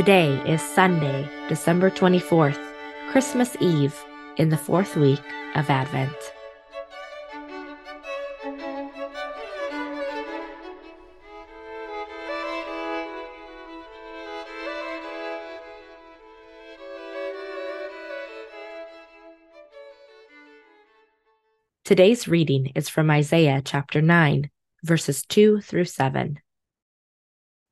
Today is Sunday, December 24th, Christmas Eve, in the fourth week of Advent. Today's reading is from Isaiah chapter 9, verses 2 through 7.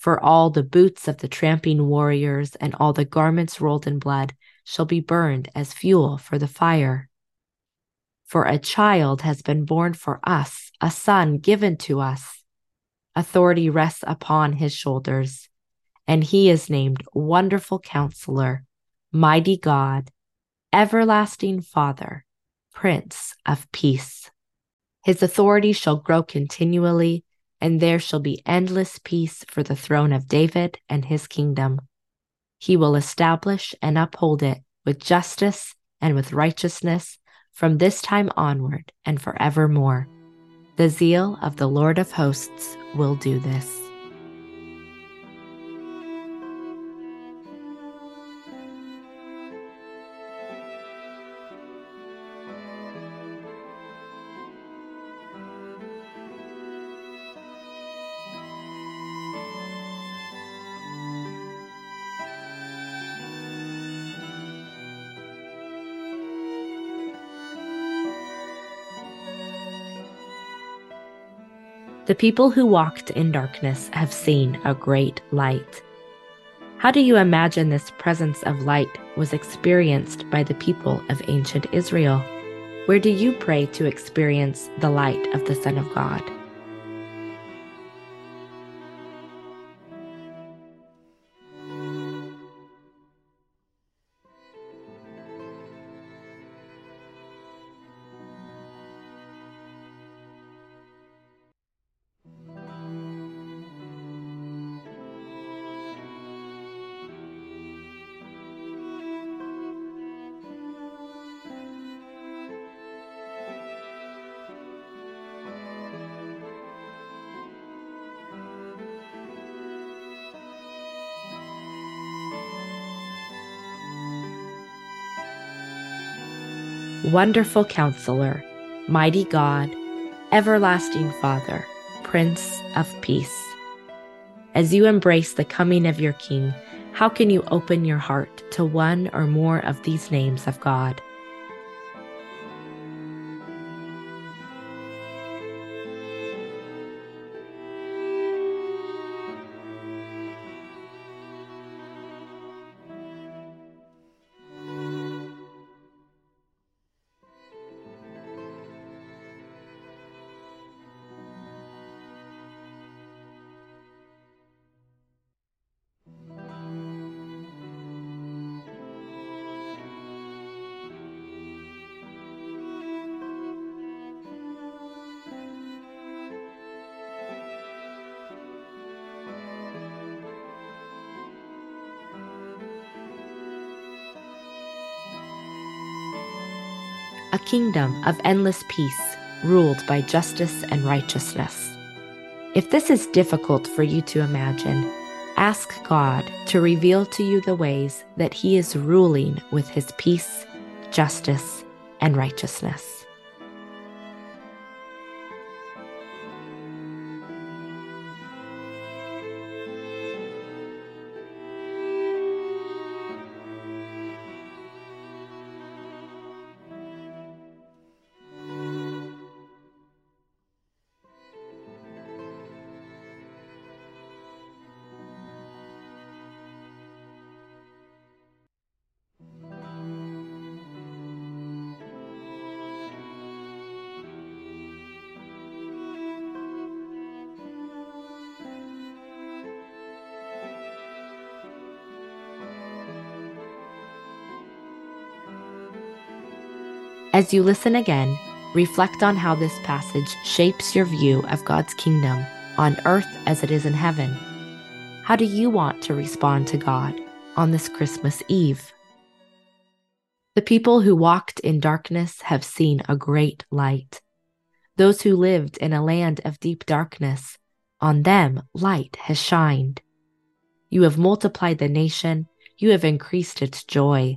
For all the boots of the tramping warriors and all the garments rolled in blood shall be burned as fuel for the fire. For a child has been born for us, a son given to us. Authority rests upon his shoulders, and he is named Wonderful Counselor, Mighty God, Everlasting Father, Prince of Peace. His authority shall grow continually, and there shall be endless peace for the throne of David and his kingdom. He will establish and uphold it with justice and with righteousness from this time onward and forevermore. The zeal of the Lord of hosts will do this. The people who walked in darkness have seen a great light. How do you imagine this presence of light was experienced by the people of ancient Israel? Where do you pray to experience the light of the Son of God? Wonderful Counselor, Mighty God, Everlasting Father, Prince of Peace. As you embrace the coming of your King, how can you open your heart to one or more of these names of God? A kingdom of endless peace ruled by justice and righteousness. If this is difficult for you to imagine, ask God to reveal to you the ways that He is ruling with His peace, justice, and righteousness. As you listen again, reflect on how this passage shapes your view of God's kingdom on earth as it is in heaven. How do you want to respond to God on this Christmas Eve? The people who walked in darkness have seen a great light. Those who lived in a land of deep darkness, on them light has shined. You have multiplied the nation, you have increased its joy.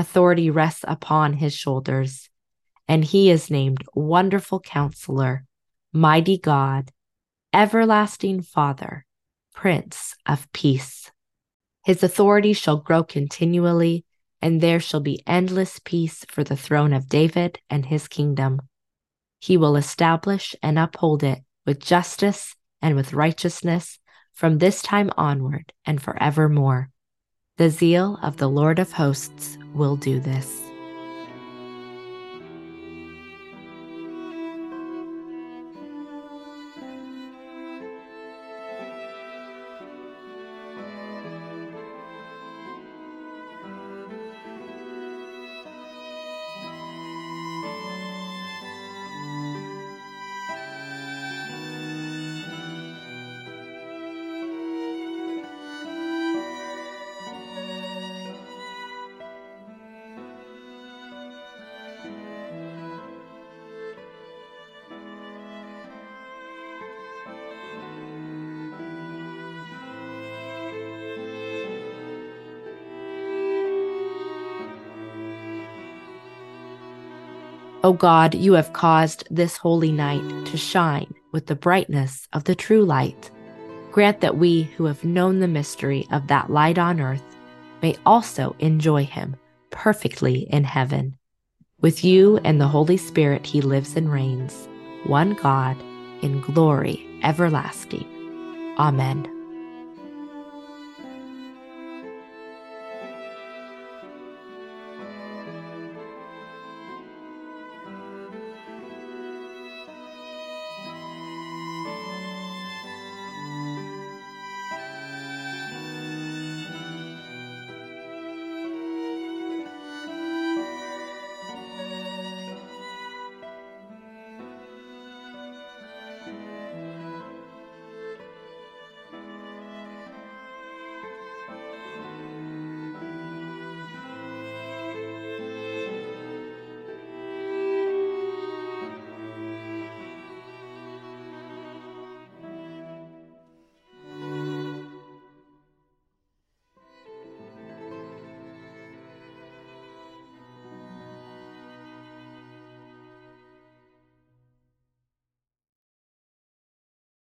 Authority rests upon his shoulders, and he is named Wonderful Counselor, Mighty God, Everlasting Father, Prince of Peace. His authority shall grow continually, and there shall be endless peace for the throne of David and his kingdom. He will establish and uphold it with justice and with righteousness from this time onward and forevermore. The zeal of the Lord of hosts will do this. O God, you have caused this holy night to shine with the brightness of the true light. Grant that we who have known the mystery of that light on earth may also enjoy him perfectly in heaven. With you and the Holy Spirit, he lives and reigns, one God, in glory everlasting. Amen.